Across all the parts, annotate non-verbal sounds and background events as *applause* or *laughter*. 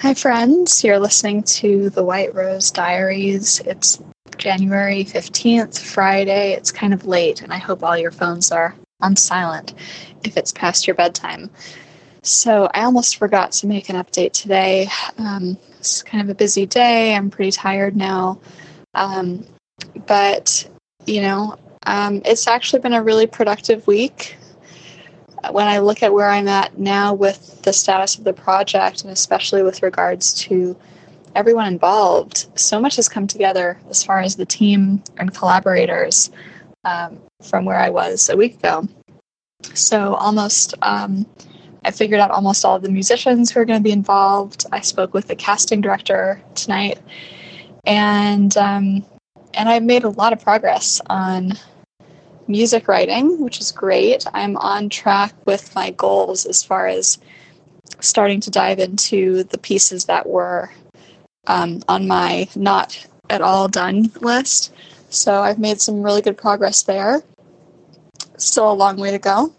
Hi, friends. You're listening to the White Rose Diaries. It's January 15th, Friday. It's kind of late, and I hope all your phones are on silent if it's past your bedtime. So, I almost forgot to make an update today. Um, it's kind of a busy day. I'm pretty tired now. Um, but, you know, um, it's actually been a really productive week when I look at where I'm at now with the status of the project, and especially with regards to everyone involved, so much has come together as far as the team and collaborators um, from where I was a week ago. So, almost, um, I figured out almost all of the musicians who are going to be involved. I spoke with the casting director tonight, and um, and I've made a lot of progress on music writing, which is great. I'm on track with my goals as far as starting to dive into the pieces that were um, on my not at all done list. So I've made some really good progress there. Still a long way to go,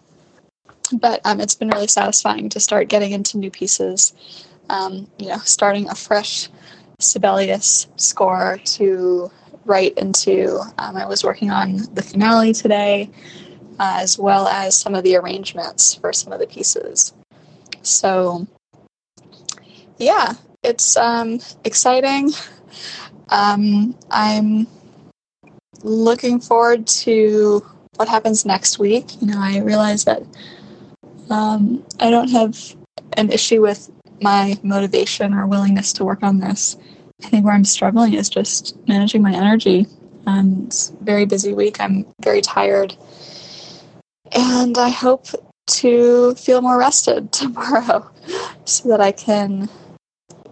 but um, it's been really satisfying to start getting into new pieces. Um, you know, starting a fresh Sibelius score to write into. Um, I was working on the finale today, uh, as well as some of the arrangements for some of the pieces. So, yeah, it's um, exciting. Um, I'm looking forward to what happens next week. You know, I realize that um, I don't have an issue with my motivation or willingness to work on this. I think where I'm struggling is just managing my energy. Um, it's very busy week. I'm very tired. And I hope to feel more rested *laughs* tomorrow *laughs* so that I can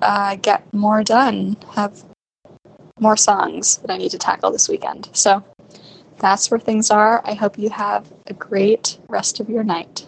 uh, get more done, have more songs that I need to tackle this weekend. So that's where things are. I hope you have a great rest of your night.